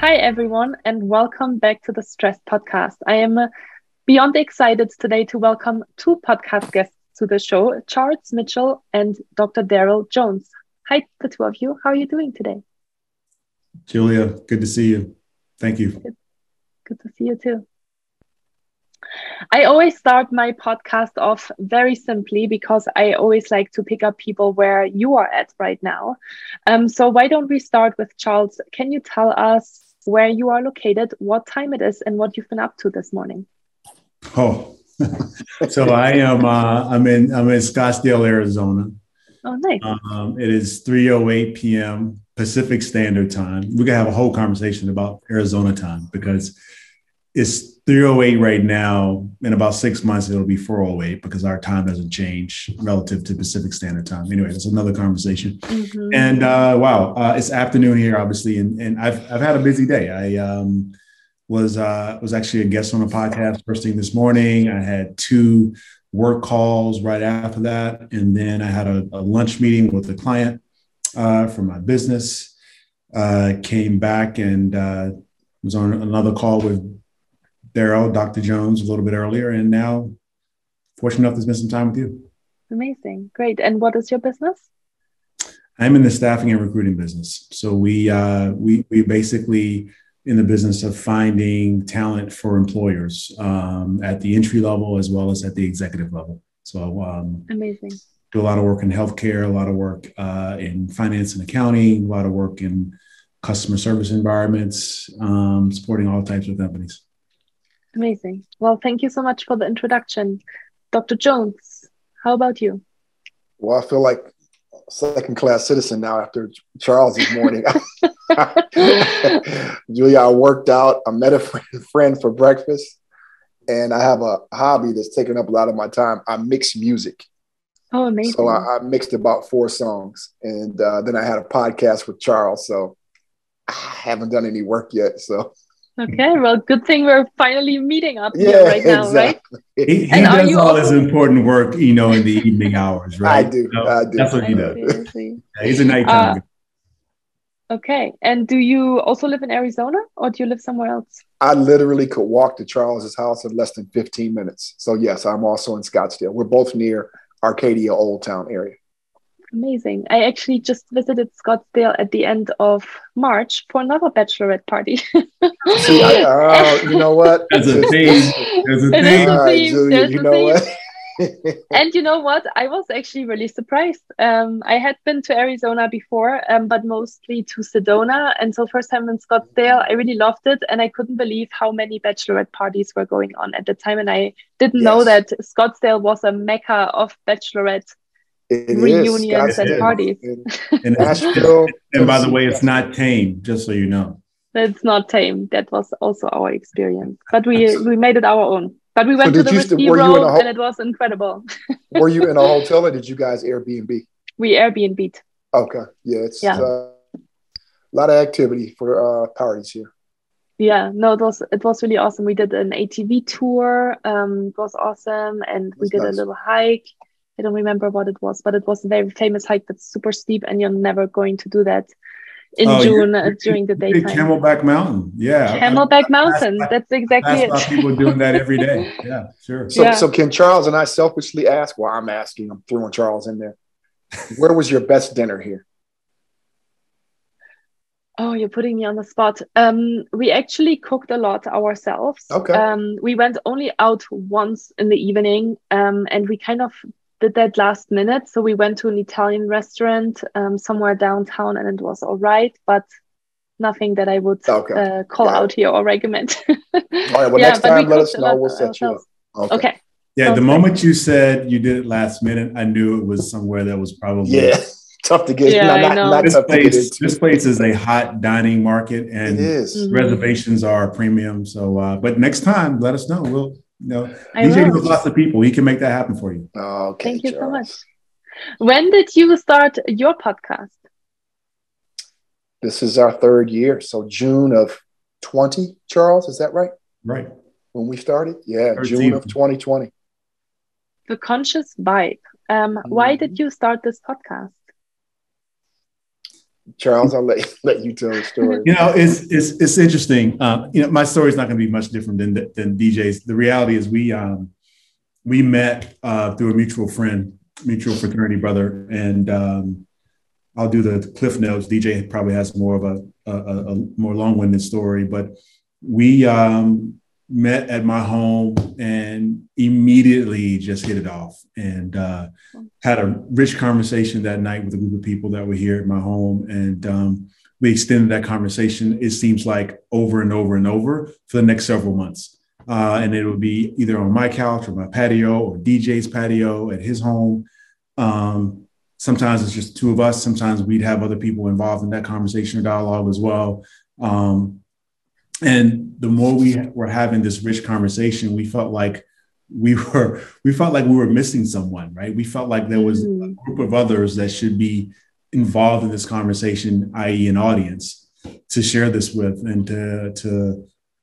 Hi, everyone, and welcome back to the Stress Podcast. I am uh, beyond excited today to welcome two podcast guests to the show Charles Mitchell and Dr. Daryl Jones. Hi, the two of you. How are you doing today? Julia, good to see you. Thank you. Good, good to see you too. I always start my podcast off very simply because I always like to pick up people where you are at right now. Um, so, why don't we start with Charles? Can you tell us where you are located, what time it is, and what you've been up to this morning. Oh, so I am. Uh, I'm in. I'm in Scottsdale, Arizona. Oh, nice. Um, it is 3:08 p.m. Pacific Standard Time. We can have a whole conversation about Arizona time because it's 308 right now. In about six months, it'll be 408 because our time doesn't change relative to Pacific Standard Time. Anyway, that's another conversation. Mm-hmm. And uh, wow, uh, it's afternoon here, obviously, and, and I've I've had a busy day. I um, was uh, was actually a guest on a podcast first thing this morning. I had two work calls right after that, and then I had a, a lunch meeting with a client uh, for my business. Uh, came back and uh, was on another call with Daryl, Dr. Jones, a little bit earlier, and now fortunate enough to spend some time with you. Amazing, great. And what is your business? I'm in the staffing and recruiting business. So we uh, we we basically in the business of finding talent for employers um, at the entry level as well as at the executive level. So um, amazing. Do a lot of work in healthcare, a lot of work uh, in finance and accounting, a lot of work in customer service environments, um, supporting all types of companies. Amazing. Well, thank you so much for the introduction. Dr. Jones, how about you? Well, I feel like second class citizen now after Charles this morning. Julia, I worked out. I met a friend for breakfast, and I have a hobby that's taken up a lot of my time. I mix music. Oh, amazing! So I, I mixed about four songs, and uh, then I had a podcast with Charles. So I haven't done any work yet. So Okay, well, good thing we're finally meeting up yeah, here right now, exactly. right? He, he does all also... his important work, you know, in the evening hours, right? I do. I do. That's what he does. yeah, he's a nighttime. Uh, okay, and do you also live in Arizona, or do you live somewhere else? I literally could walk to Charles's house in less than 15 minutes. So yes, I'm also in Scottsdale. We're both near Arcadia Old Town area. Amazing. I actually just visited Scottsdale at the end of March for another bachelorette party. See, I, uh, you know what? There's a theme. There's a theme. All right, Julia, you know what? and you know what? I was actually really surprised. Um, I had been to Arizona before, um, but mostly to Sedona. And so, first time in Scottsdale, I really loved it. And I couldn't believe how many bachelorette parties were going on at the time. And I didn't yes. know that Scottsdale was a mecca of bachelorette it reunions and parties. In, in Asheville. and by the way, it's not tame, just so you know. It's not tame. That was also our experience. But we we made it our own. But we went so to the Whiskey Row ho- and it was incredible. were you in a hotel or did you guys Airbnb? We Airbnb'd. Okay. Yeah, it's yeah. Uh, a lot of activity for uh, parties here. Yeah, no, it was it was really awesome. We did an ATV tour. Um, it was awesome, and That's we did nice. a little hike. I don't remember what it was, but it was a very famous hike that's super steep, and you're never going to do that in oh, June uh, during the daytime. Camelback Mountain, yeah. Camelback Mountain, that's exactly it. people doing that every day. Yeah, sure. So, yeah. so can Charles and I selfishly ask? Well, I'm asking. I'm throwing Charles in there. Where was your best dinner here? Oh, you're putting me on the spot. Um, we actually cooked a lot ourselves. Okay. Um, we went only out once in the evening, um, and we kind of did that last minute. So we went to an Italian restaurant um, somewhere downtown and it was all right, but nothing that I would okay. uh, call yeah. out here or recommend. all right, well, yeah, next time let us know. We'll set you up. Okay. okay. Yeah, the moment you said you did it last minute, I knew it was somewhere that was probably yeah. tough to get. Yeah, not, I not, know. not This tough to get place, this place is a hot dining market, and It is. Mhm. reservations are premium. So, uh, but next time, let us know. We'll, you know, I DJ will. knows lots of people. He can make that happen for you. Oh, okay, Thank you so much. When did you start your podcast? This is our third year. So June of 20, Charles, is that right? Right. When we started? Yeah, Third June of 2020. The Conscious Vibe. Um, Why did you start this podcast? Charles, I'll let, let you tell the story. You know, it's it's it's interesting. Uh, you know, my story is not going to be much different than than DJ's. The reality is, we um, we met uh, through a mutual friend, mutual fraternity brother, and um, I'll do the cliff notes. DJ probably has more of a, a, a a more long winded story, but we um, met at my home and immediately just hit it off. And uh, had a rich conversation that night with a group of people that were here at my home. And um, we extended that conversation it seems like over and over and over for the next several months. Uh, and it would be either on my couch or my patio or dj's patio at his home. Um, sometimes it's just two of us. Sometimes we'd have other people involved in that conversation or dialogue as well. Um, and the more we were having this rich conversation we felt like we were we felt like we were missing someone right? We felt like there was a Mm. group of others that should be involved in this conversation i.e an audience to share this with and to to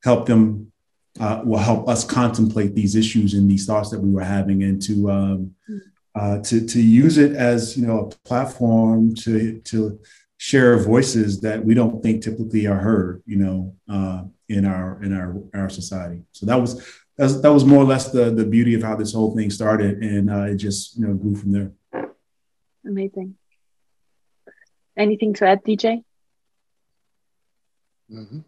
help them uh, will help us contemplate these issues and these thoughts that we were having and to um, uh, to to use it as you know a platform to to share voices that we don't think typically are heard, you know, uh, in our in our our society. So that was that's, that was more or less the the beauty of how this whole thing started, and uh, it just you know grew from there. Amazing. Anything to add, DJ? Mhm.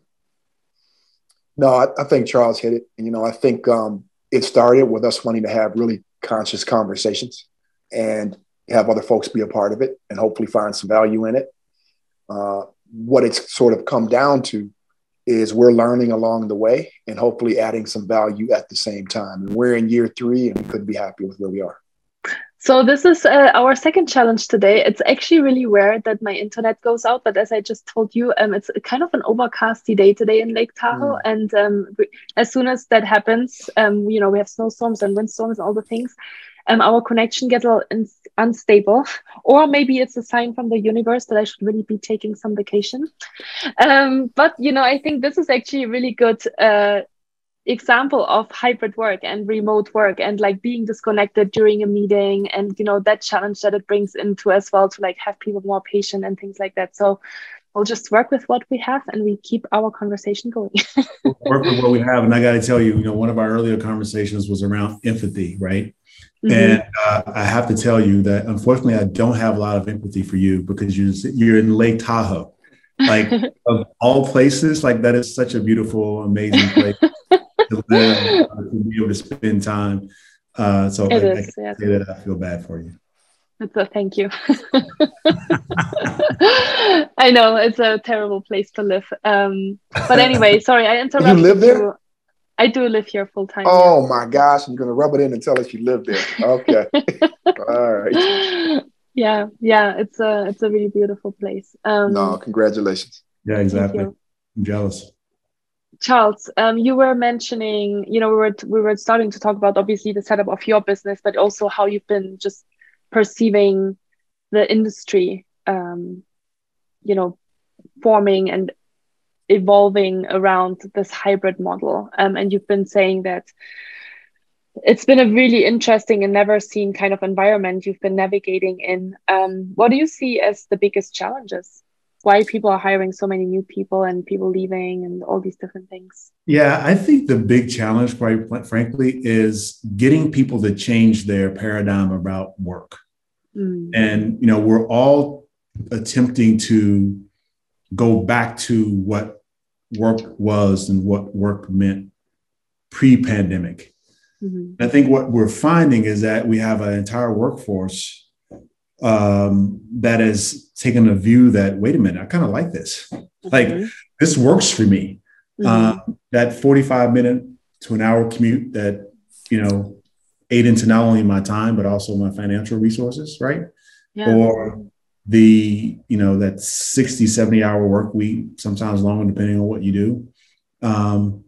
No, I, I think Charles hit it. And, you know, I think um, it started with us wanting to have really conscious conversations and have other folks be a part of it and hopefully find some value in it. Uh, what it's sort of come down to is we're learning along the way and hopefully adding some value at the same time. And we're in year three and we couldn't be happy with where we are. So this is uh, our second challenge today. It's actually really rare that my internet goes out, but as I just told you, um, it's kind of an overcasty day today in Lake Tahoe, Mm. and um, as soon as that happens, um, you know, we have snowstorms and windstorms and all the things. Um, our connection gets a little in- unstable, or maybe it's a sign from the universe that I should really be taking some vacation. Um, but you know, I think this is actually a really good uh, example of hybrid work and remote work and like being disconnected during a meeting and you know that challenge that it brings into as well to like have people more patient and things like that so we'll just work with what we have and we keep our conversation going Work with what we have, and I got to tell you, you know, one of our earlier conversations was around empathy, right? Mhm. And uh, I have to tell you that unfortunately, I don't have a lot of empathy for you because you're you're in Lake Tahoe, like of all places. Like that is such a beautiful, amazing place to live, uh, to be able to spend time. Uh, so It I, I is, can yes. say that I feel bad for you. It's a thank you. I know it's a terrible place to live. Um, but anyway, sorry, I interrupted live there? you. I do live here full time. Oh my gosh, you're going to rub it in and tell us you live there. Okay. All right. yeah. yeah, yeah, it's a it's a really beautiful place. Um, No, congratulations. Yeah, exactly. I'm jealous. Charles, um, you were mentioning, you know, we were we were starting to talk about obviously the setup of your business, but also how you've been just perceiving the industry, um, you know, forming and evolving around this hybrid model. Um, and you've been saying that it's been a really interesting and never seen kind of environment you've been navigating in. Um, what do you see as the biggest challenges? Why people are hiring so many new people and people leaving and all these different things? Yeah, I think the big challenge, quite frankly, is getting people to change their paradigm about work. Mm. And you know, we're all attempting to go back to what work was and what work meant pre-pandemic. Mhm. I think what we're finding is that we have an entire workforce um, that has taken a view that wait a minute, I kind of like this. Like Mhm. this works for me. Mhm. Um, that 45 minute to an hour commute that you know ate into not only my time but also my financial resources, right? yeah. Or the you know that 60 70 hour work week sometimes longer depending on what you do. Um,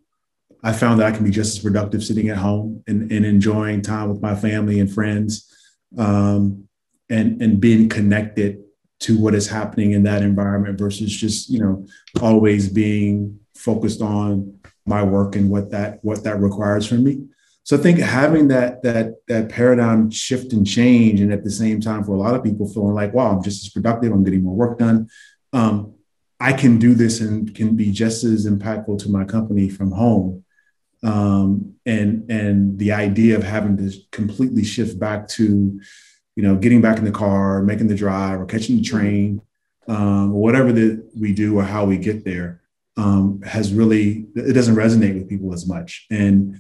i found that i can be just as productive sitting at home and, and enjoying time with my family and friends um, and and being connected to what is happening in that environment versus just you know always being focused on my work and what that what that requires from me so I think having that that that paradigm shift and change, and at the same time, for a lot of people feeling like, "Wow, I'm just as productive. I'm getting more work done. Um, I can do this and can be just as impactful to my company from home." Um, and and the idea of having to completely shift back to, you know, getting back in the car, making the drive, or catching the train, um, whatever that we do or how we get there, um, has really it doesn't resonate with people as much and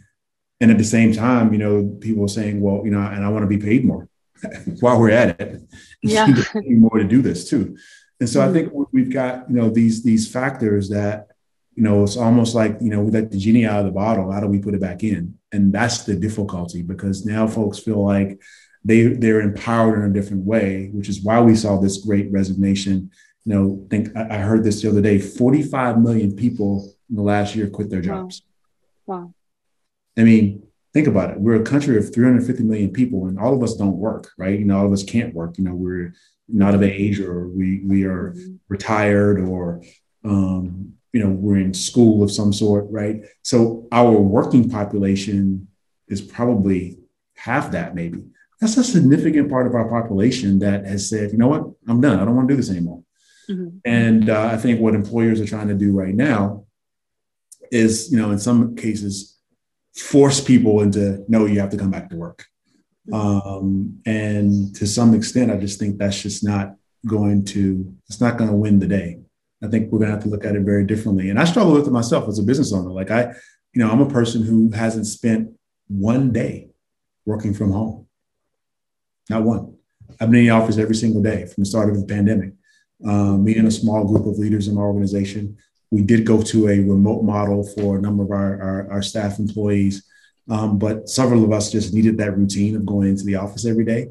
and at the same time, you know, people are saying, well, you know, and I want to be paid more while we're at it. Yeah. more to do this too. And so mm-hmm. I think we've got, you know, these these factors that, you know, it's almost like, you know, we let the genie out of the bottle. How do we put it back in? And that's the difficulty because now folks feel like they they're empowered in a different way, which is why we saw this great resignation. You know, think I heard this the other day: 45 million people in the last year quit their jobs. Wow. wow. I mean, think about it. We're a country of 350 million people, and all of us don't work, right? You know, all of us can't work. You know, we're not of age, or we we are retired, or um, you know, we're in school of some sort, right? So our working population is probably half that, maybe. That's a significant part of our population that has said, you know what, I'm done. I don't want to do this anymore. Mm-hmm. And uh, I think what employers are trying to do right now is, you know, in some cases, force people into no, you have to come back to work. Um, and to some extent, I just think that's just not going to it's not going to win the day. I think we're going to have to look at it very differently. And I struggle with it myself as a business owner. Like I, you know, I'm a person who hasn't spent one day working from home. Not one. I've been in the office every single day from the start of the pandemic. Um, me and a small group of leaders in my organization we did go to a remote model for a number of our, our, our staff employees, um, but several of us just needed that routine of going into the office every day.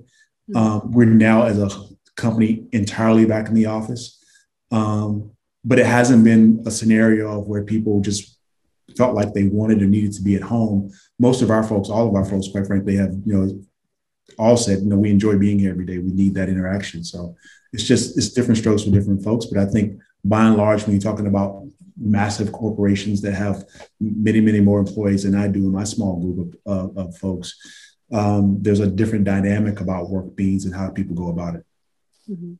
Mm-hmm. Um, we're now, as a company, entirely back in the office. Um, but it hasn't been a scenario of where people just felt like they wanted or needed to be at home. Most of our folks, all of our folks, quite frankly, have you know all said, you know, we enjoy being here every day. We need that interaction. So it's just it's different strokes for different folks. But I think by and large, when you're talking about massive corporations that have many, many more employees than I do in my small group of, of folks, um, there's a different dynamic about work beans and how people go about it. Mm-hmm.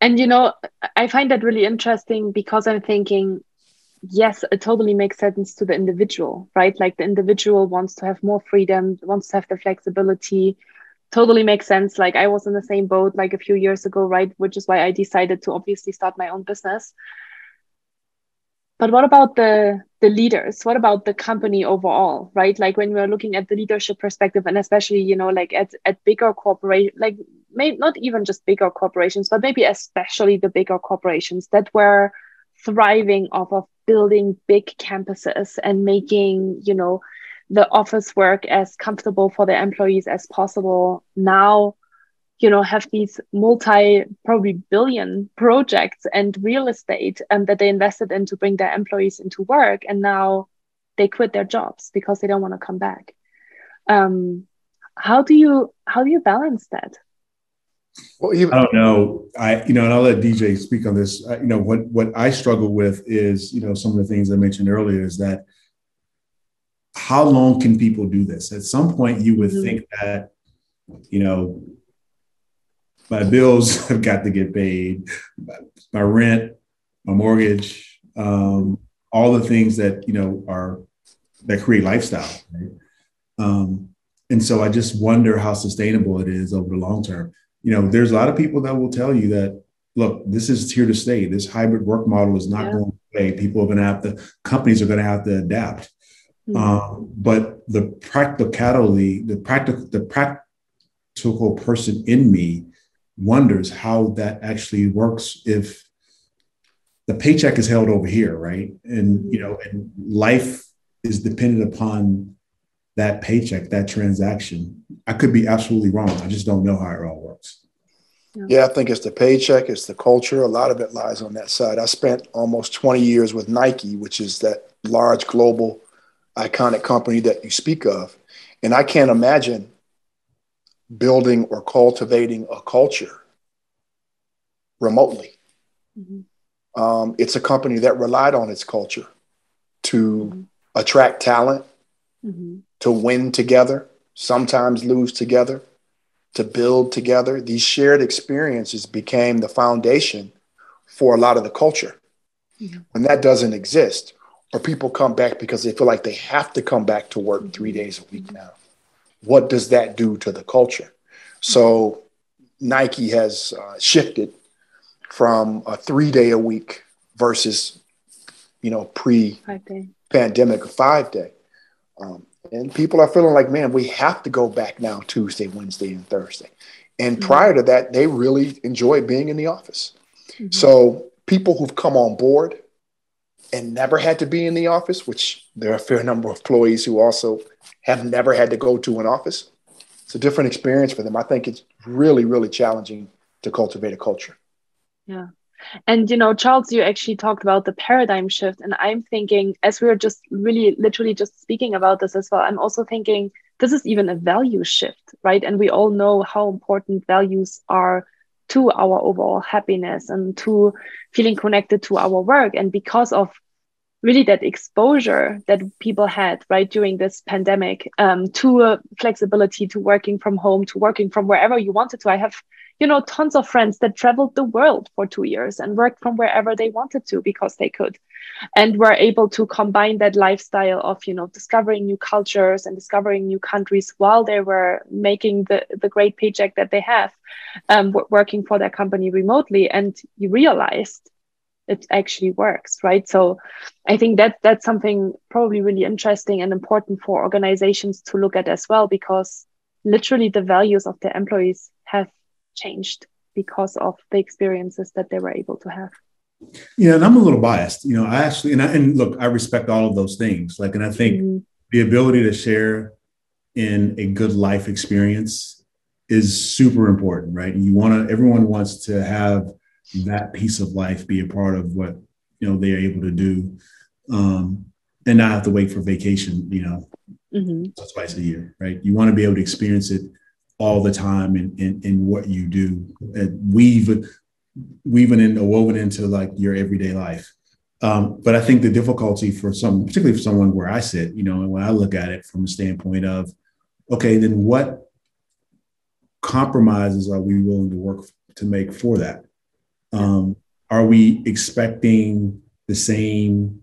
And, you know, I find that really interesting because I'm thinking, yes, it totally makes sense to the individual, right? Like the individual wants to have more freedom, wants to have the flexibility. Totally makes sense. Like I was in the same boat like a few years ago, right? Which is why I decided to obviously start my own business. But what about the the leaders? What about the company overall, right? Like when we're looking at the leadership perspective, and especially you know like at at bigger corporation, like maybe not even just bigger corporations, but maybe especially the bigger corporations that were thriving off of building big campuses and making you know the office work as comfortable for their employees as possible now you know have these multi probably billion projects and real estate um, that they invested in to bring their employees into work and now they quit their jobs because they don't want to come back um, how do you how do you balance that well, even, I don't know. I, you know, and I'll let DJ speak on this. I, you know, what what I struggle with is, you know, some of the things I mentioned earlier is that how long can people do this? At some point, you would mm-hmm. think that, you know, my bills have got to get paid, my rent, my mortgage, um, all the things that you know are that create lifestyle. Right? Um, and so I just wonder how sustainable it is over the long term. You know, there's a lot of people that will tell you that look, this is here to stay. This hybrid work model is not yeah. going away. People are going to have to, companies are going to have to adapt. Mm-hmm. Um, but the practicality, the practical, the practical person in me wonders how that actually works if the paycheck is held over here, right? And you know, and life is dependent upon that paycheck, that transaction. I could be absolutely wrong. I just don't know how it all works. Yeah. yeah, I think it's the paycheck, it's the culture. A lot of it lies on that side. I spent almost 20 years with Nike, which is that large global iconic company that you speak of. And I can't imagine building or cultivating a culture remotely. Mm-hmm. Um, it's a company that relied on its culture to mm-hmm. attract talent, mm-hmm. to win together, sometimes lose together, to build together. These shared experiences became the foundation for a lot of the culture. Mm-hmm. When that doesn't exist, or people come back because they feel like they have to come back to work three days a week now, what does that do to the culture? So Nike has uh, shifted from a three day a week versus, you know, pre pandemic, a five day. Um, and people are feeling like, man, we have to go back now Tuesday, Wednesday, and Thursday. And mm-hmm. prior to that, they really enjoy being in the office. Mm-hmm. So people who've come on board and never had to be in the office, which there are a fair number of employees who also have never had to go to an office. It's a different experience for them. I think it's really, really challenging to cultivate a culture. Yeah. And you know, Charles, you actually talked about the paradigm shift. And I'm thinking, as we are just really literally just speaking about this as well, I'm also thinking this is even a value shift, right? And we all know how important values are to our overall happiness and to feeling connected to our work. And because of really that exposure that people had right during this pandemic um, to uh, flexibility to working from home to working from wherever you wanted to. I have you know tons of friends that traveled the world for two years and worked from wherever they wanted to because they could and were able to combine that lifestyle of you know discovering new cultures and discovering new countries while they were making the the great paycheck that they have um, working for their company remotely. And you realized it actually works right? So i think that that's something probably really interesting and important for organizations to look at as well because literally the values of their employees have changed because of the experiences that they were able to have. Yeah and i'm a little biased you know i actually and, I, and look i respect all of those things. Like and i think mm-hmm. the ability to share in a good life experience is super important right? And you want to everyone wants to have that piece of life be a part of what you know they're able to do. Um, and not have to wait for vacation you know mm-hmm. twice a year right? You want to be able to experience it all the time in, in, in what you do. And weave weaving in woven into like your everyday life. Um, but i think the difficulty for some particularly for someone where i sit you know and when i look at it from a standpoint of okay then what compromises are we willing to work to make for that um, are we expecting the same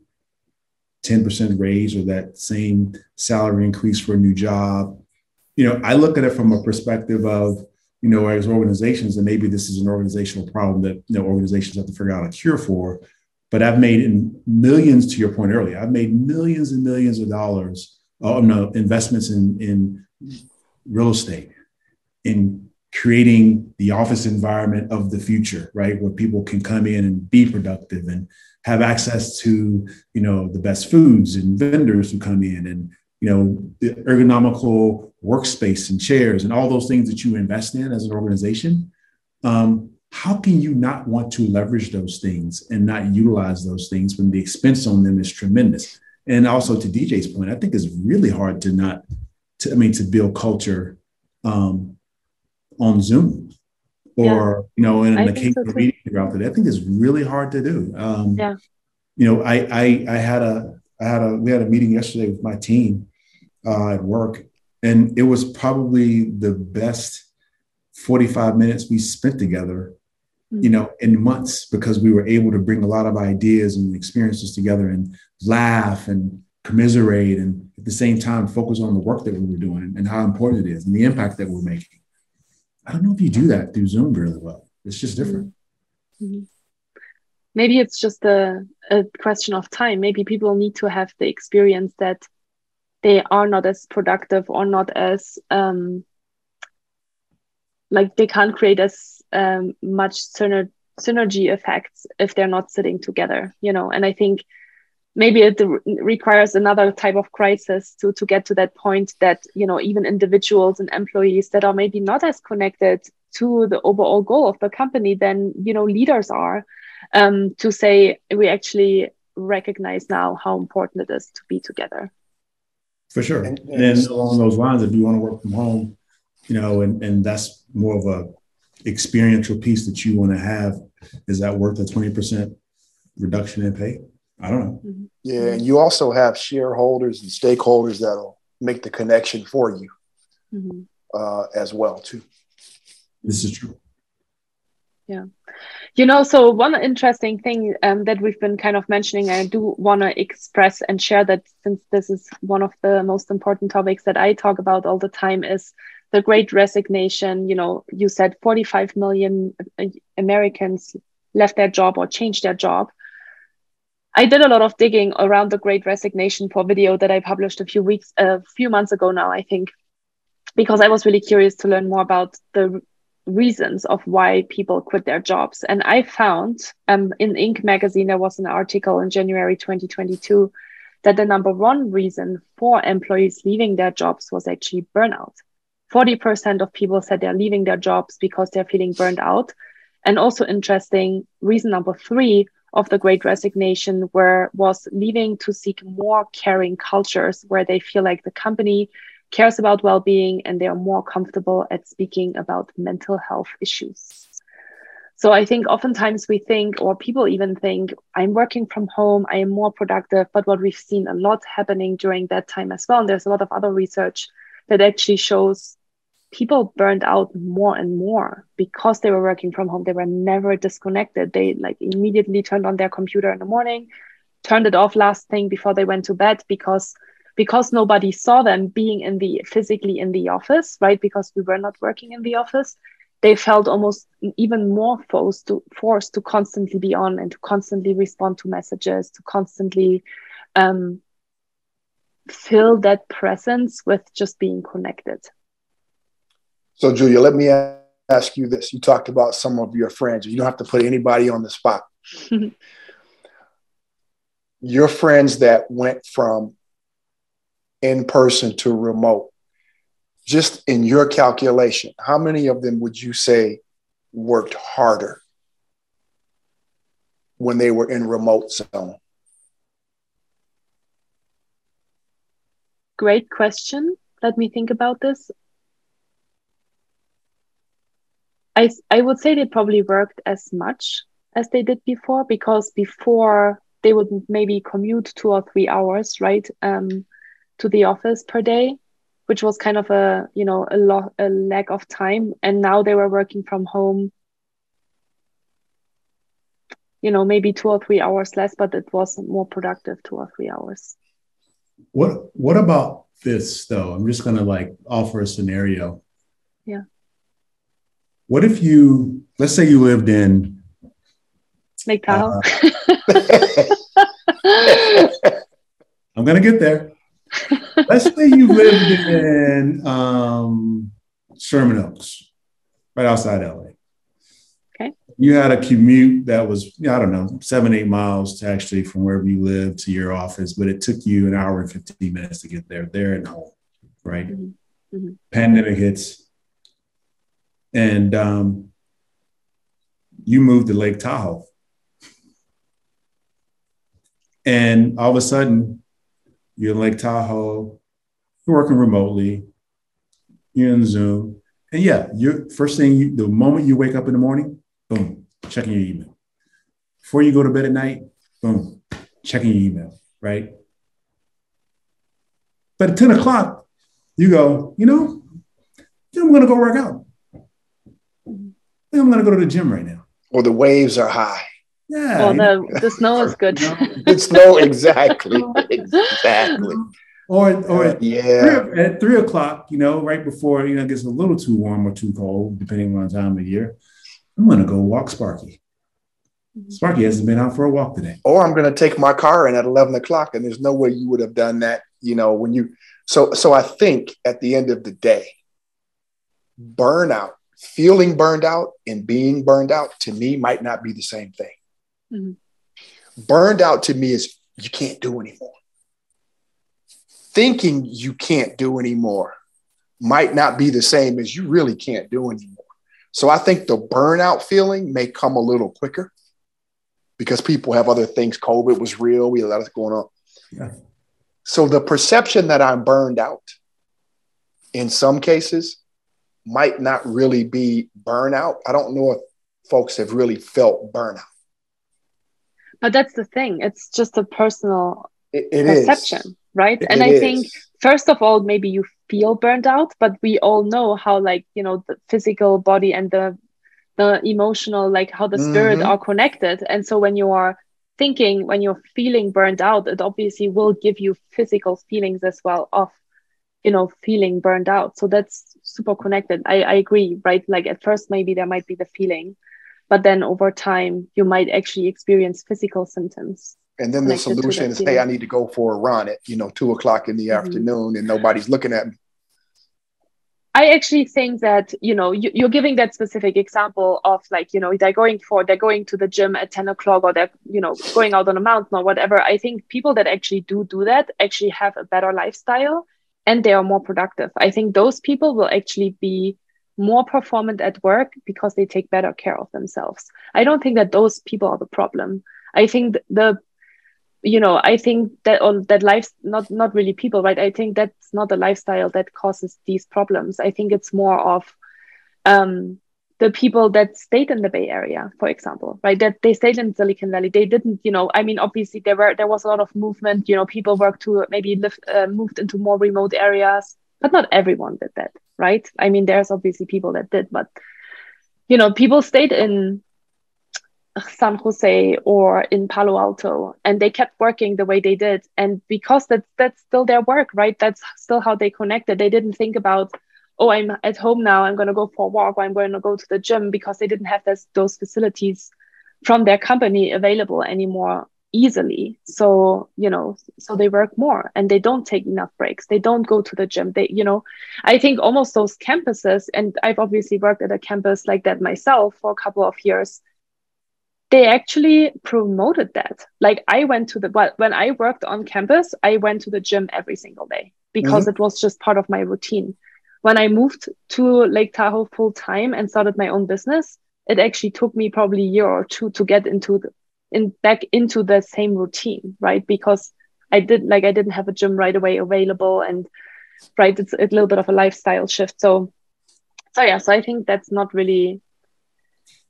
10% raise or that same salary increase for a new job? You know, I look at it from a perspective of, you know, as organizations, and maybe this is an organizational problem that you know organizations have to figure out a cure for. But I've made millions, to your point earlier, I've made millions and millions of dollars, oh no, investments in in real estate, in creating the office environment of the future, right? Where people can come in and be productive and have access to, you know, the best foods and vendors who come in and, you know, the ergonomical workspace and chairs and all those things that you invest in as an organization. Um, how can you not want to leverage those things and not utilize those things when the expense on them is tremendous? And also to DJ's point, I think it's really hard to not, to, I mean, to build culture um, on Zoom or yeah. you know in an occasional so meeting throughout the day. I think it's really hard to do. Um, yeah. You know, I, I I had a I had a we had a meeting yesterday with my team uh, at work, and it was probably the best 45 minutes we spent together mm-hmm. you know in months because we were able to bring a lot of ideas and experiences together and laugh and commiserate and at the same time focus on the work that we were doing and how important it is and the impact that we're making I don't know if you do that through Zoom really well. It's just different. Mm-hmm. Maybe it's just a, a question of time. Maybe people need to have the experience that they are not as productive or not as um, like they can't create as um, much syner- synergy effects if they're not sitting together, you know. And I think maybe it requires another type of crisis to to get to that point that you know even individuals and employees that are maybe not as connected to the overall goal of the company than you know leaders are um, to say we actually recognize now how important it is to be together. For sure. And, and then along those lines if you want to work from home you know and, and that's more of a experiential piece that you want to have is that worth a 20% reduction in pay i don't know. Mm-hmm. yeah and you also have shareholders and stakeholders that'll make the connection for you mm-hmm. uh, as well too. This is true. Yeah. You know so one interesting thing um, that we've been kind of mentioning i do want to express and share that since this is one of the most important topics that i talk about all the time is the great resignation. You know you said 45 million uh, americans left their job or changed their job I did a lot of digging around the Great Resignation for video that I published a few weeks, a few months ago now, I think, because I was really curious to learn more about the reasons of why people quit their jobs. And I found um, in Inc. magazine, there was an article in January 2022 that the number one reason for employees leaving their jobs was actually burnout. 40% of people said they're leaving their jobs because they're feeling burned out. And also interesting, reason number three of the great resignation where was leaving to seek more caring cultures where they feel like the company cares about well-being and they are more comfortable at speaking about mental health issues. So i think oftentimes we think or people even think i'm working from home i am more productive but what we've seen a lot happening during that time as well and there's a lot of other research that actually shows people burned out more and more because they were working from home. They were never disconnected. They like immediately turned on their computer in the morning turned it off last thing before they went to bed because because nobody saw them being in the physically in the office right? Because we were not working in the office. They felt almost even more forced to forced to constantly be on and to constantly respond to messages to constantly um, fill that presence with just being connected so, Julia, let me ask you this. You talked about some of your friends. You don't have to put anybody on the spot. your friends that went from in person to remote, just in your calculation, how many of them would you say worked harder when they were in remote zone? Great question. Let me think about this. I, I would say they probably worked as much as they did before because before they would maybe commute two or three hours, right, um, to the office per day, which was kind of a you know a lot a lack of time. And now they were working from home, you know, maybe two or three hours less, but it was more productive two or three hours. What What about this though? I'm just gonna like offer a scenario. Yeah what if you, let's say you lived in Lake Tahoe? Uh, I'm going to get there. let's say you lived in um, Sherman Oaks, right outside LA. Okay. You had a commute that was, I don't know, seven, eight miles to actually from wherever you live to your office, but it took you an hour and 15 minutes to get there, there and home, right? Mm-hmm. Mm-hmm. Pandemic hits and um, you moved to Lake Tahoe. And all of a sudden, you're in Lake Tahoe, you're working remotely, you're in Zoom. And yeah, you first thing you, the moment you wake up in the morning, boom, checking your email. Before you go to bed at night, boom, checking your email, right? But at 10 o'clock, you go, you know, I'm gonna go work out. I'm going to go to the gym right now. Or the waves are high. Yeah. Well, the, the snow is good. the snow, exactly. exactly. Or, or uh, yeah. Three, at three o'clock, you know, right before you know it gets a little too warm or too cold, depending on time of year, I'm gonna go walk Sparky. Mm-hmm. Sparky hasn't been out for a walk today. Or I'm gonna take my car in at eleven o'clock, and there's no way you would have done that, you know, when you. So, so I think at the end of the day, burnout feeling burned out and being burned out to me might not be the same thing. Mm-hmm. Burned out to me is you can't do anymore. Thinking you can't do anymore might not be the same as you really can't do anymore. So I think the burnout feeling may come a little quicker because people have other things. COVID was real. We had a lot of going on. Yeah. So the perception that I'm burned out in some cases might not really be burnout. I don't know if folks have really felt burnout. But that's the thing. It's just a personal it, it perception, is. right? It, and I is. think first of all, maybe you feel burned out, but we all know how like, you know, the physical body and the the emotional, like how the spirit mm-hmm. are connected. And so when you are thinking, when you're feeling burned out, it obviously will give you physical feelings as well of, you know, feeling burned out. So that's super connected. I, I agree, right? Like at first, maybe there might be the feeling, but then over time, you might actually experience physical symptoms. And then the solution is, hey, I need to go for a run at, you know, two o'clock in the mm-hmm. afternoon and nobody's looking at me. I actually think that you know you, are giving that specific example of like you know they're going for they're going to the gym at ten o'clock or they're you know going out on a mountain or whatever. I think people that actually do do that actually have a better lifestyle and they are more productive. I think those people will actually be more performant at work because they take better care of themselves. I don't think that those people are the problem. I think the you know i think that on that life not not really people right i think that's not the lifestyle that causes these problems i think it's more of um the people that stayed in the bay area for example right that they stayed in silicon valley they didn't you know i mean obviously there were there was a lot of movement you know people worked to maybe live uh, moved into more remote areas but not everyone did that right i mean there's obviously people that did but you know people stayed in San Jose or in Palo Alto, and they kept working the way they did. And because that's that's still their work, right? That's still how they connected. They didn't think about, oh, I'm at home now. I'm going to go for a walk. Or I'm going to go to the gym because they didn't have this, those facilities from their company available anymore easily. So you know, so they work more and they don't take enough breaks. They don't go to the gym. They, you know, I think almost those campuses, and I've obviously worked at a campus like that myself for a couple of years they actually promoted that. Like I went to the well, when I worked on campus, I went to the gym every single day because mm-hmm. it was just part of my routine. When I moved to Lake Tahoe full time and started my own business, it actually took me probably a year or two to get into the in back into the same routine, right? Because I did like I didn't have a gym right away available and right it's a little bit of a lifestyle shift. So so yeah, so I think that's not really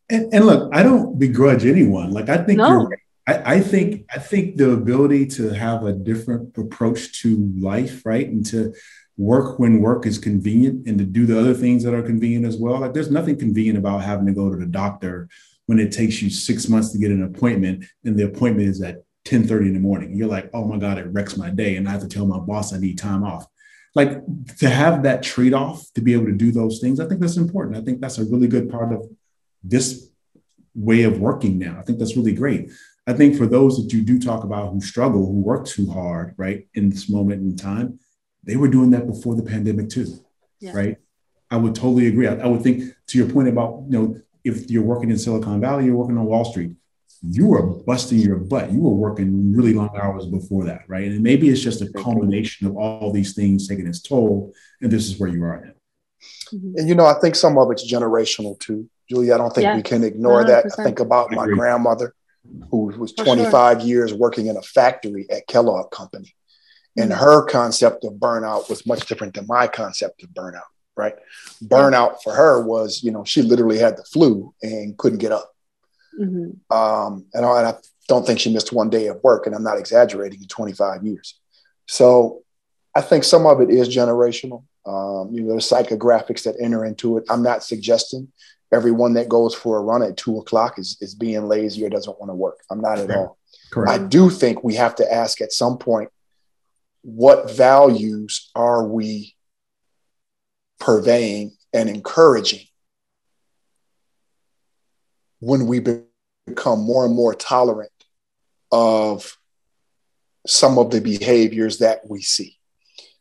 and, and look, I don't begrudge anyone. Like I think no. I, I, think I think the ability to have a different approach to life, right? And to work when work is convenient and to do the other things that are convenient as well. Like there's nothing convenient about having to go to the doctor when it takes you six months to get an appointment and the appointment is at 10 30 in the morning. You're like, oh my God, it wrecks my day. And I have to tell my boss I need time off. Like to have that trade-off to be able to do those things, I think that's important. I think that's a really good part of this way of working now. I think that's really great. I think for those that you do talk about who struggle, who work too hard, right, in this moment in time, they were doing that before the pandemic too, yeah. right? I would totally agree. I, I, would think to your point about, you know, if you're working in Silicon Valley, you're working on Wall Street, you were busting your butt. You were working really long hours before that, right? And maybe it's just a culmination of all these things taking its toll, and this is where you are now. Mm-hmm. And you know, I think some of it's generational too. Julie, I don't think yeah. we can ignore 100%. that. I think about my grandmother, who was 25 sure. years working in a factory at Kellogg Company. And her concept of burnout was much different than my concept of burnout, right? Burnout for her was, you know, she literally had the flu and couldn't get up. Mm-hmm. Um, and, I, and I don't think she missed one day of work, and I'm not exaggerating in 25 years. So I think some of it is generational. Um, you know, the psychographics that enter into it. I'm not suggesting everyone that goes for a run at two o'clock is, is being lazy or doesn't want to work. I'm not at all. Correct. I do think we have to ask at some point what values are we purveying and encouraging when we become more and more tolerant of some of the behaviors that we see.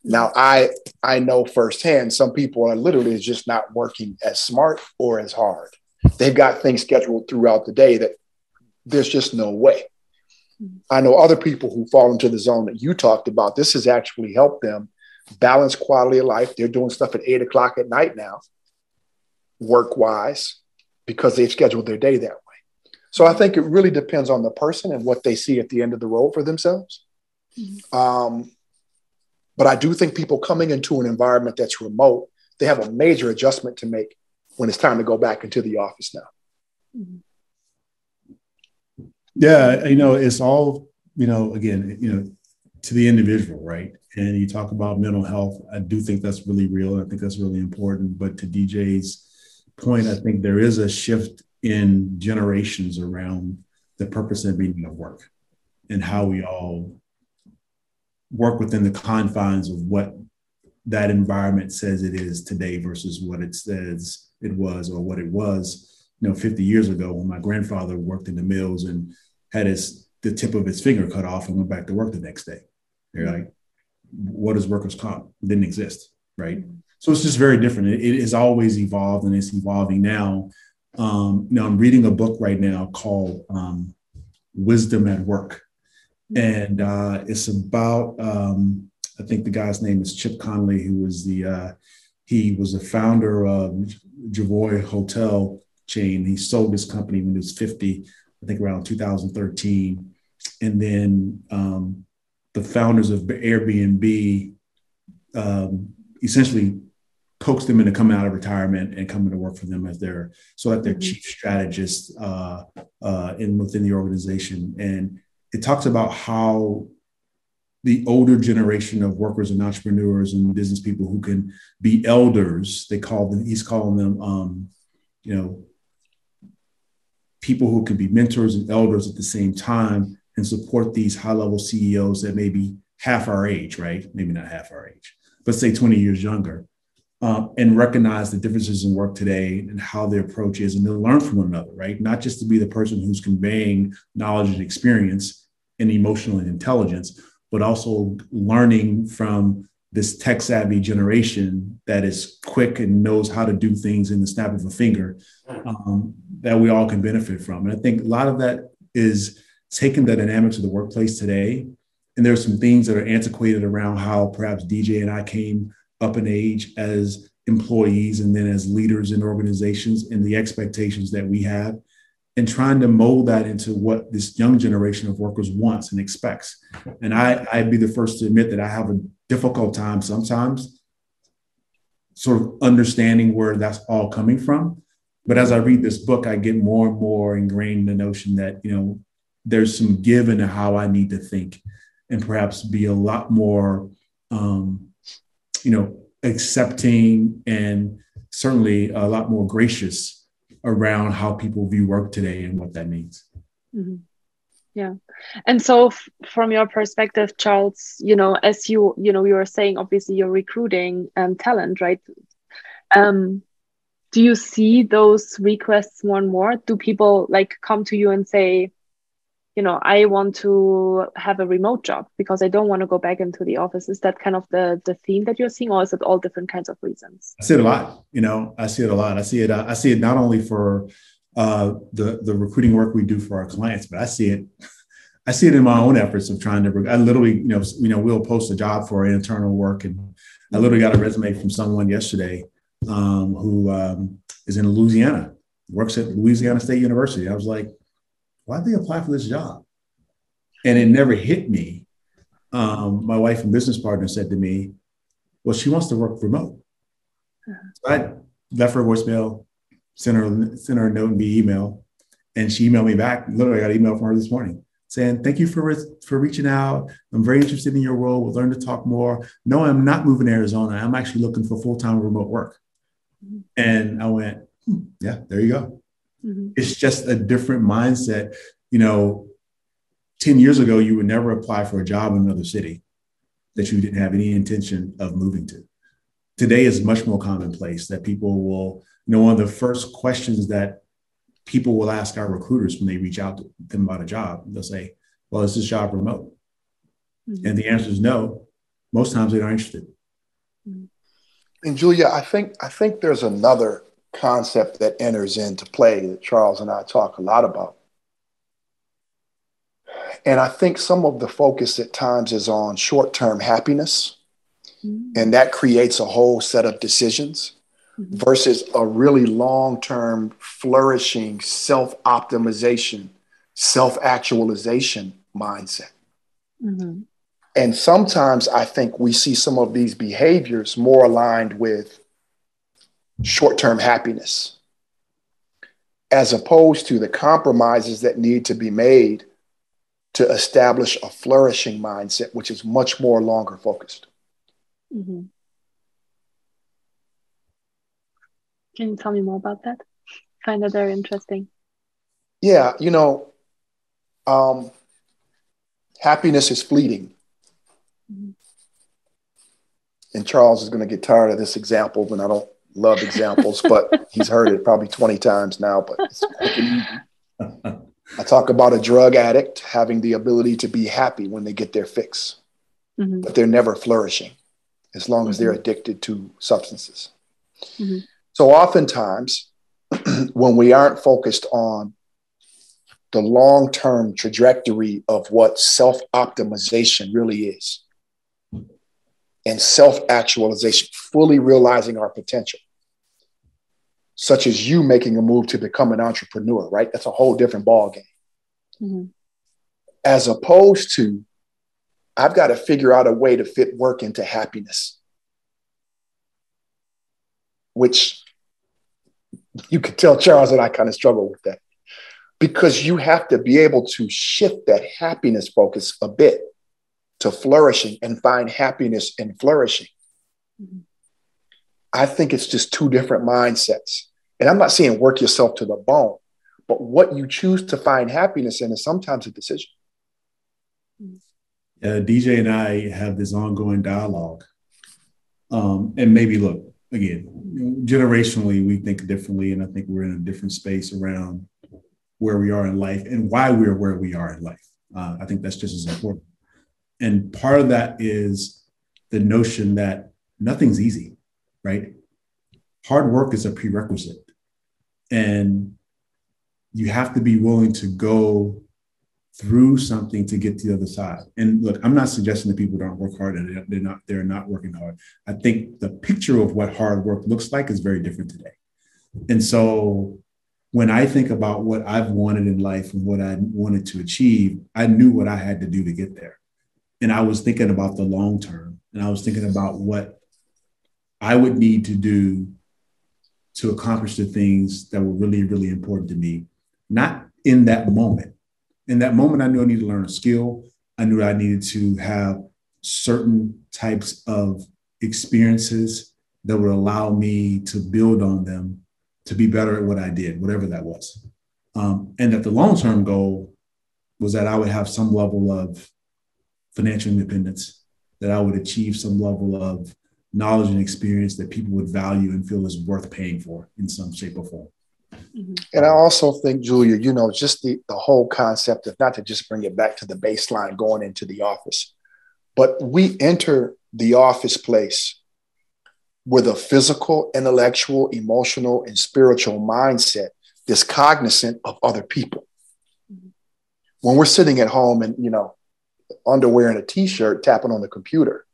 Now, I I know firsthand some people are literally just not working as smart or as hard. They've got things scheduled throughout the day that there's just no way. I know other people who fall into the zone that you talked about. This has actually helped them balance quality of life. They're doing stuff at eight o'clock at night now, work wise, because they've scheduled their day that way. So I think it really depends on the person and what they see at the end of the road for themselves. Mm-hmm. Um, but I do think people coming into an environment that's remote, they have a major adjustment to make when it's time to go back into the office now. Mm-hmm. Yeah, you know, it's all, you know, again, you know, to the individual, right? And you talk about mental health. I do think that's really real. I think that's really important. But to DJ's point, I think there is a shift in generations around the purpose and meaning of work and how we all work within the confines of what that environment says it is today versus what it says it was or what it was you know 50 years ago when my grandfather worked in the mills and had his the tip of his finger cut off and went back to work the next day. You're like what is workers comp it didn't exist right? So it's just very different. It, it has always evolved and it's evolving now. Um, know, I'm reading a book right now called um, Wisdom at Work. And uh, it's about, um, I think the guy's name is Chip Conley, who was the, uh, he was the founder of Javoy Hotel chain. He sold his company when he was 50, I think around 2013. And then um, the founders of Airbnb um, essentially coax them into coming out of retirement and coming to work for them as their so that their mm-hmm. chief strategist uh, uh, in within the organization. And it talks about how the older generation of workers and entrepreneurs and business people who can be elders, they call them, he's calling them, um, you know, people who can be mentors and elders at the same time and support these high level CEOs that may be half our age, right? Maybe not half our age, but say 20 years younger um, and recognize the differences in work today and how their approach is and to learn from one another, right? Not just to be the person who's conveying knowledge and experience and emotional intelligence, but also learning from this tech savvy generation that is quick and knows how to do things in the snap of a finger um, that we all can benefit from. And I think a lot of that is taking the dynamics of the workplace today. And there's some things that are antiquated around how perhaps DJ and I came up in age as employees and then as leaders in organizations and the expectations that we have and trying to mold that into what this young generation of workers wants and expects. And I, I'd be the first to admit that I have a difficult time sometimes sort of understanding where that's all coming from. But as I read this book, I get more and more ingrained in the notion that, you know, there's some give in how I need to think and perhaps be a lot more um, you know, accepting and certainly a lot more gracious around how people view work today and what that means. Mm-hmm. Yeah. And so f- from your perspective, Charles, you know, as you, you know, you were saying, obviously you're recruiting um, talent, right? Um, do you see those requests more and more? Do people like come to you and say, you know i want to have a remote job because i don't want to go back into the office. Is that kind of the the theme that you're seeing or is it all different kinds of reasons? I see it a lot you know? I see it a lot. I see it i see it not only for uh, the the recruiting work we do for our clients but i see it i see it in my own efforts of trying to i literally you know you know we'll post a job for internal work and i literally got a resume from someone yesterday um, who um, is in louisiana works at louisiana state university i was like why'd they apply for this job? And it never hit me. Um, my wife and business partner said to me, well, she wants to work remote. So I left her a voicemail, sent her, sent her a note via email, and she emailed me back. Literally, I got an email from her this morning saying, thank you for, for reaching out. I'm very interested in your role. We'll learn to talk more. No, I'm not moving to Arizona. I'm actually looking for full-time remote work. Mm-hmm. And I went, hmm, yeah, there you go. Mm-hmm. It's just a different mindset. You know, 10 years ago, you would never apply for a job in another city that you didn't have any intention of moving to. Today is much more commonplace that people will, you know, one of the first questions that people will ask our recruiters when they reach out to them about a job, they'll say, Well, is this job remote? Mm-hmm. And the answer is no. Most times they're not interested. And Julia, I think I think there's another concept that enters into play that Charles and I talk a lot about. And I think some of the focus at times is on short term happiness, mm-hmm. and that creates a whole set of decisions mm-hmm. versus a really long term, flourishing, self optimization, self actualization mindset. Mm-hmm. And sometimes I think we see some of these behaviors more aligned with short term happiness as opposed to the compromises that need to be made to establish a flourishing mindset, which is much more longer focused. Mm-hmm. Can you tell me more about that? I find that very interesting. Yeah, you know, um, happiness is fleeting. Mm-hmm. And Charles is going to get tired of this example, but I don't love examples, but he's heard it probably 20 times now, but it's quick and easy. I talk about a drug addict having the ability to be happy when they get their fix, mm-hmm. but they're never flourishing as long as they're mm-hmm. addicted to substances. Mm-hmm. So, oftentimes, when we aren't focused on the long term trajectory of what self optimization really is and self actualization, fully realizing our potential, such as you making a move to become an entrepreneur, right? That's a whole different ballgame. Mm-hmm. As opposed to, I've got to figure out a way to fit work into happiness, which you could tell Charles and I kind of struggle with that because you have to be able to shift that happiness focus a bit to flourishing and find happiness in flourishing. Mm-hmm. I think it's just two different mindsets. And I'm not saying work yourself to the bone, but what you choose to find happiness in is sometimes a decision. Uh, DJ and I have this ongoing dialogue. Um, and maybe look, again, generationally, we think differently. And I think we're in a different space around where we are in life and why we're where we are in life. Uh, I think that's just as important. And part of that is the notion that nothing's easy, right? Hard work is a prerequisite. And you have to be willing to go through something to get to the other side. And look, I'm not suggesting that people don't work hard and they're not they're not working hard. I think the picture of what hard work looks like is very different today. And so when I think about what I've wanted in life and what I wanted to achieve, I knew what I had to do to get there. And I was thinking about the long term and I was thinking about what I would need to do to accomplish the things that were really, really important to me, not in that moment. In that moment, I knew I needed to learn a skill. I knew I needed to have certain types of experiences that would allow me to build on them to be better at what I did, whatever that was. Um, and that the long term goal was that I would have some level of financial independence, that I would achieve some level of knowledge and experience that people would value and feel is worth paying for in some shape or form. Mm-hmm. And I also think, Julia, you know, just the, the whole concept of not to just bring it back to the baseline going into the office, but we enter the office place with a physical, intellectual, emotional, and spiritual mindset that's cognizant of other people. Mm-hmm. When we're sitting at home and, you know, underwear and a t-shirt tapping on the computer,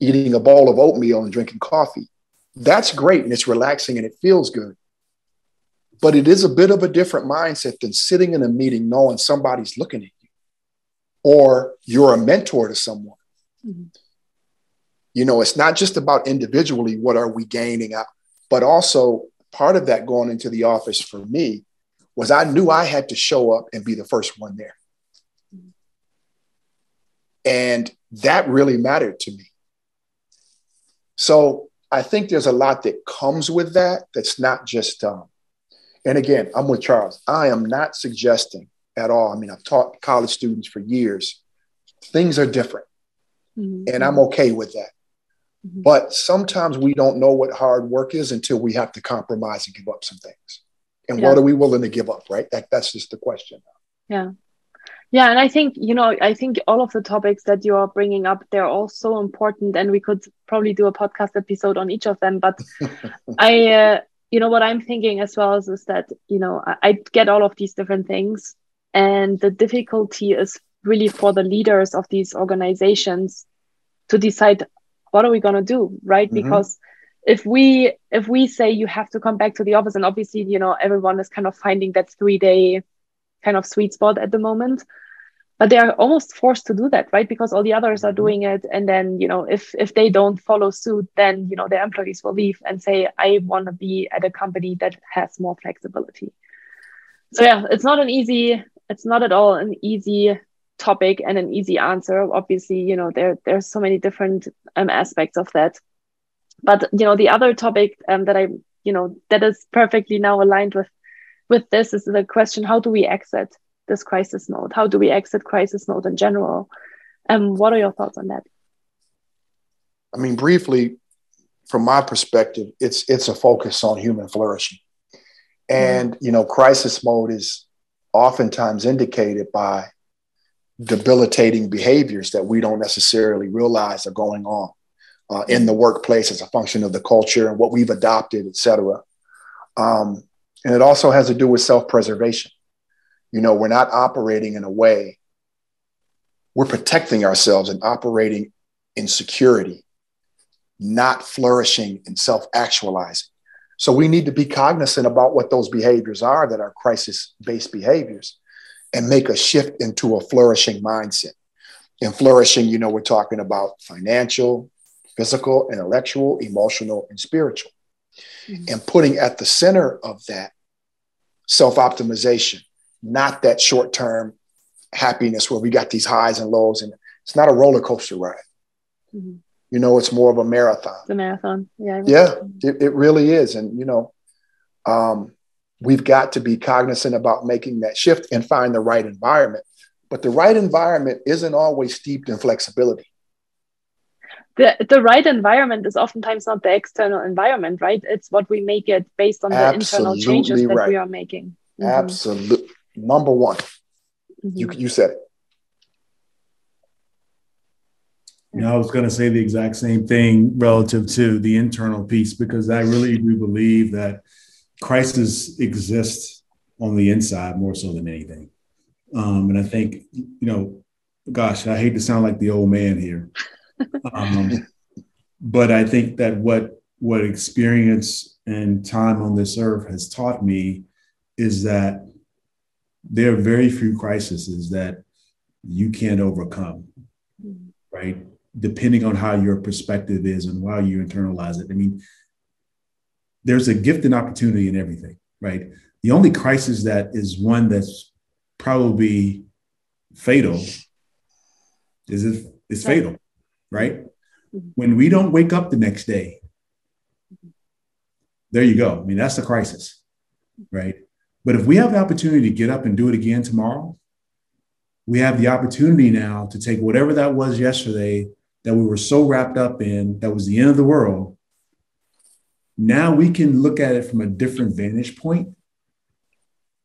eating a bowl of oatmeal and drinking coffee. That's great and it's relaxing and it feels good. But it is a bit of a different mindset than sitting in a meeting knowing somebody's looking at you or you're a mentor to someone. Mm-hmm. You know, it's not just about individually what are we gaining out, but also part of that going into the office for me was I knew I had to show up and be the first one there. And that really mattered to me. So I think there's a lot that comes with that that's not just, um, and again, I'm with Charles. I am not suggesting at all. I mean, I've taught college students for years. Things are different, mm-hmm. and I'm okay with that. Mm-hmm. But sometimes we don't know what hard work is until we have to compromise and give up some things. And yeah. what are we willing to give up, right? That, that's just the question. Yeah yeah and i think you know i think all of the topics that you are bringing up they're all so important and we could probably do a podcast episode on each of them but i uh, you know what i'm thinking as well is, is that you know I, I get all of these different things and the difficulty is really for the leaders of these organizations to decide what are we going to do right mm-hmm. because if we if we say you have to come back to the office and obviously you know everyone is kind of finding that three day kind of sweet spot at the moment. But they are almost forced to do that right? Because all the others are doing it. And then you know if if they don't follow suit then you know their employees will leave and say i want to be at a company that has more flexibility. So yeah it's not an easy it's not at all an easy topic and an easy answer. Obviously you know there there's so many different um, aspects of that. But you know the other topic um, that i you know that is perfectly now aligned with with this is the question how do we exit this crisis mode? How do we exit crisis mode in general? And um, what are your thoughts on that? I mean briefly from my perspective it's it's a focus on human flourishing. And mm-hmm. you know crisis mode is oftentimes indicated by debilitating behaviors that we don't necessarily realize are going on uh, in the workplace as a function of the culture and what we've adopted, et cetera. Um, and it also has to do with self preservation. You know, we're not operating in a way, we're protecting ourselves and operating in security, not flourishing and self actualizing. So we need to be cognizant about what those behaviors are that are crisis based behaviors and make a shift into a flourishing mindset. And flourishing, you know, we're talking about financial, physical, intellectual, emotional, and spiritual. Mm-hmm. And putting at the center of that self optimization, not that short term happiness where we got these highs and lows. And it's not a roller coaster ride. Mm-hmm. You know, it's more of a marathon. The marathon. Yeah. Yeah, it, it really is. And, you know, um, we've got to be cognizant about making that shift and find the right environment. But the right environment isn't always steeped in flexibility the the right environment is oftentimes not the external environment, right? It's what we make it based on the internal changes that we are making. Mm-hmm. Absolutely, number one. Mm-hmm. You you said it. You know, I was going to say the exact same thing relative to the internal piece because I really do believe that crisis exists on the inside more so than anything. Um, and I think, you know, gosh, I hate to sound like the old man here, um, but I think that what what experience and time on this earth has taught me is that there are very few crises that you can't overcome, right? Depending on how your perspective is and how you internalize it. I mean, there's a gift and opportunity in everything, right? The only crisis that is one that's probably fatal is if it's fatal right? Mm-hmm. When we don't wake up the next day, there you go. I mean, that's the crisis, right? But if we have the opportunity to get up and do it again tomorrow, we have the opportunity now to take whatever that was yesterday that we were so wrapped up in, that was the end of the world. Now we can look at it from a different vantage point.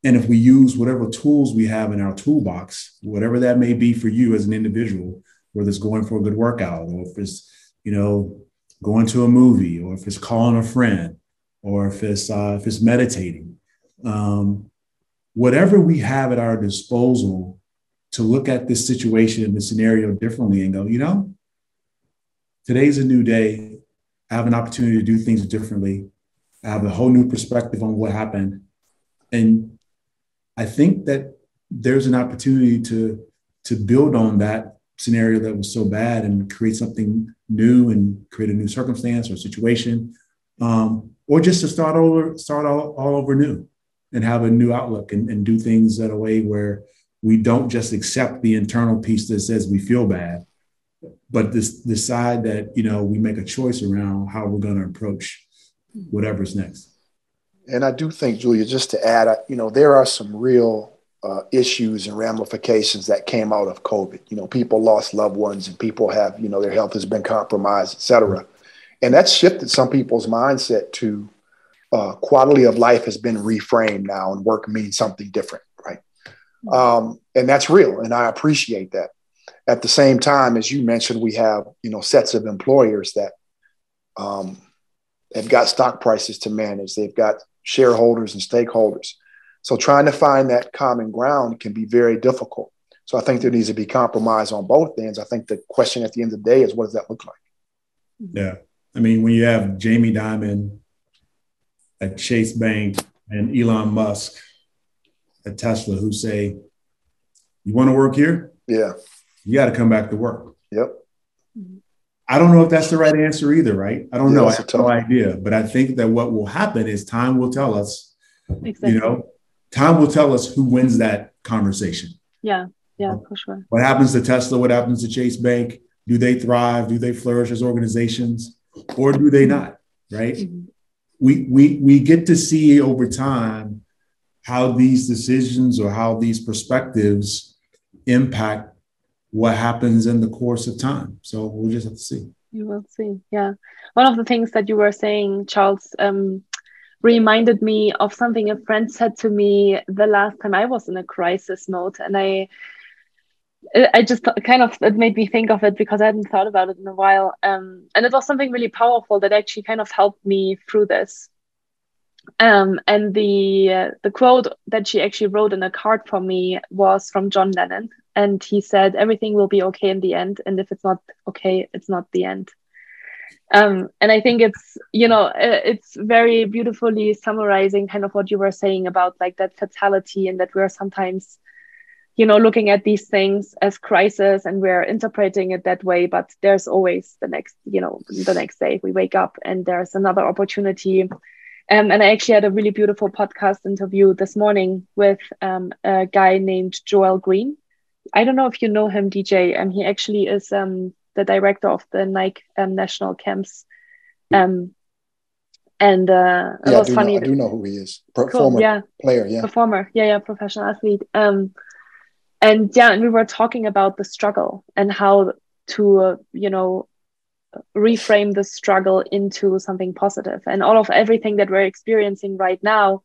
And if we use whatever tools we have in our toolbox, whatever that may be for you as an individual, whether it's going for a good workout or if it's, you know, going to a movie or if it's calling a friend or if it's, uh, if it's meditating. Um, whatever we have at our disposal to look at this situation and the scenario differently and go, you know, today's a new day. I have an opportunity to do things differently. I have a whole new perspective on what happened. And I think that there's an opportunity to, to build on that scenario that was so bad and create something new and create a new circumstance or situation, um, or just to start over, start all, all over new and have a new outlook and, and do things in a way where we don't just accept the internal piece that says we feel bad, but this decide that you know we make a choice around how we're going to approach whatever's next. And I do think, Julia, just to add, you know, there are some real uh, issues and ramifications that came out of COVID. You know, people lost loved ones and people have, you know, their health has been compromised, et cetera. And that's shifted some people's mindset to uh, quality of life has been reframed now and work means something different, right? Um, and that's real. And I appreciate that. At the same time, as you mentioned, we have, you know, sets of employers that um, have got stock prices to manage. They've got shareholders and stakeholders so trying to find that common ground can be very difficult. So I think there needs to be compromise on both ends. I think the question at the end of the day is what does that look like? Yeah. I mean, when you have Jamie Dimon at Chase Bank and Elon Musk at Tesla who say, You want to work here? Yeah. You got to come back to work. Yep. I don't know if that's the right answer either, right? I don't Yeah, know. I a have no idea. But I think that what will happen is time will tell us, Exactly. you know, time will tell us who wins that conversation. Yeah. Yeah, for sure. What happens to Tesla? What happens to Chase Bank? Do they thrive? Do they flourish as organizations, or do they not? Right? Mhm. We we we get to see over time how these decisions or how these perspectives impact what happens in the course of time. So we'll just have to see. You will see. Yeah. One of the things that you were saying, Charles, um, reminded me of something a friend said to me the last time I was in a crisis mode. And I, I just kind of, it made me think of it because I hadn't thought about it in a while. Um, and it was something really powerful that actually kind of helped me through this. Um, and the uh, the quote that she actually wrote in a card for me was from John Lennon, and he said, "Everything will be okay in the end, and if it's not okay, it's not the end." Um, and I think it's you know uh, it's very beautifully summarizing kind of what you were saying about like that fatality and that we're sometimes you know looking at these things as crisis and we're interpreting it that way but there's always the next you know the next day we wake up and there's another opportunity um, and I actually had a really beautiful podcast interview this morning with um, a guy named Joel Green. I don't know if you know him, DJ. Um, he actually is um, the director of the Nike um, national camps. Um, and uh, it Yeah, I was do, funny. know, I do know who he is. Pro- Cool, Former yeah player, yeah. performer yeah yeah professional athlete um and yeah and we were talking about the struggle and how to uh, you know reframe the struggle into something positive and all of everything that we're experiencing right now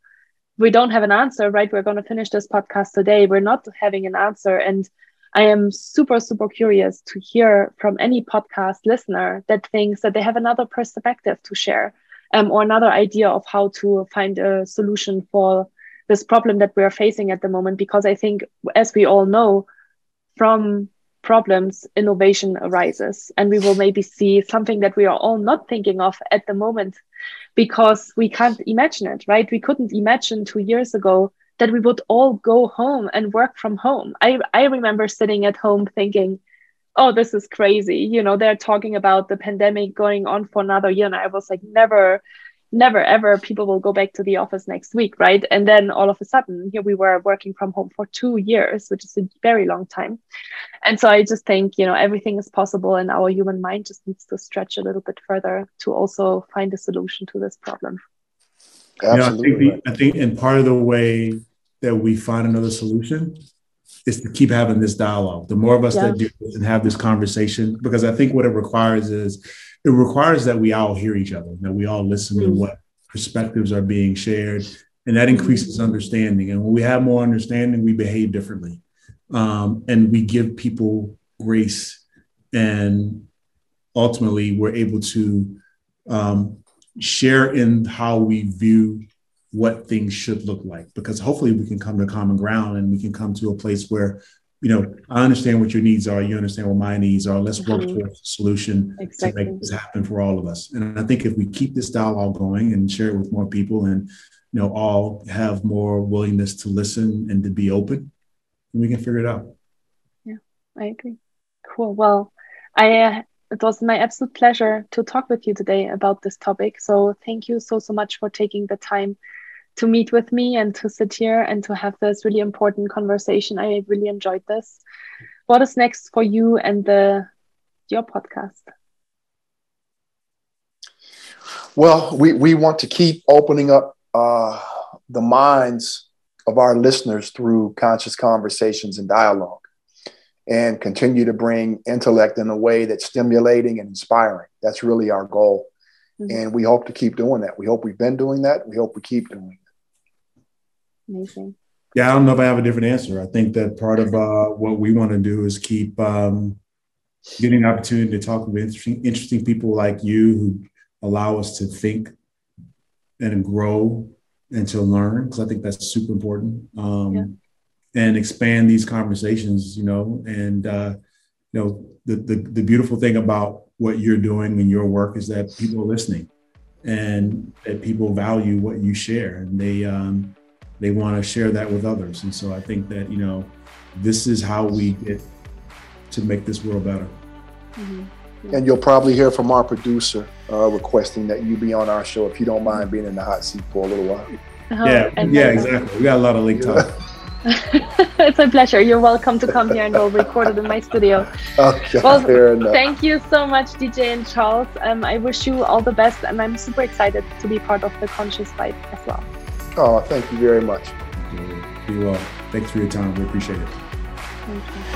we don't have an answer right we're going to finish this podcast today we're not having an answer and i am super super curious to hear from any podcast listener that thinks that they have another perspective to share um, or another idea of how to find a solution for this problem that we are facing at the moment. Because i think as we all know from problems innovation arises and we will maybe see something that we are all not thinking of at the moment because we can't imagine it right? We couldn't imagine 2 years ago that we would all go home and work from home. I i remember sitting at home thinking oh this is crazy. You know they're talking about the pandemic going on for another year and i was like never never ever people will go back to the office next week right? And then all of a sudden here we were working from home for two years which is a very long time. And so i just think you know everything is possible and our human mind just needs to stretch a little bit further to also find a solution to this problem. You know, I think, right. the, I think, and part of the way that we find another solution is to keep having this dialogue. The more of us Yeah. that do this and have this conversation, because I think what it requires is it requires that we all hear each other, that we all listen to Mm. what perspectives are being shared, and that increases understanding. And when we have more understanding, we behave differently, um, and we give people grace, and ultimately, we're able to um, share in how we view what things should look like because hopefully we can come to common ground and we can come to a place where you know i understand what your needs are you understand what my needs are let's work Mhm. towards a solution exactly to make this happen for all of us and i think if we keep this dialogue going and share it with more people and you know all have more willingness to listen and to be open we can figure it out Yeah, I agree. Cool. Well, I uh, it was my absolute pleasure to talk with you today about this topic. So thank you so so much for taking the time to meet with me and to sit here and to have this really important conversation. I really enjoyed this. What is next for you and the your podcast? Well, we, we want to keep opening up uh, the minds of our listeners through conscious conversations and dialogue and continue to bring intellect in a way that's stimulating and inspiring. That's really our goal. Mhm. And we hope to keep doing that. We hope we've been doing that. We hope we keep doing Amazing. yeah i don't know if i have a different answer i think that part of uh, what we want to do is keep um, getting an opportunity to talk with interesting, interesting people like you who allow us to think and grow and to learn because I think that's super important. Um, Yeah. And expand these conversations, you know, and uh, you know the, the the beautiful thing about what you're doing and your work is that people are listening and that people value what you share and they um, they want to share that with others. And so I think that, you know, this is how we get to make this world better. Mm-hmm. And you'll probably hear from our producer uh, requesting that you be on our show if you don't mind being in the hot seat for a little while. Oh, yeah, yeah, exactly. We got a lot of lake time. it's a pleasure. You're welcome to come here and we'll record it in my studio. Okay, well, thank you so much, DJ and Charles. Um, I wish you all the best, and I'm super excited to be part of the Conscious Vibe as well. Oh, thank you very much. Be well. Thanks for your time. We appreciate it. Thank you.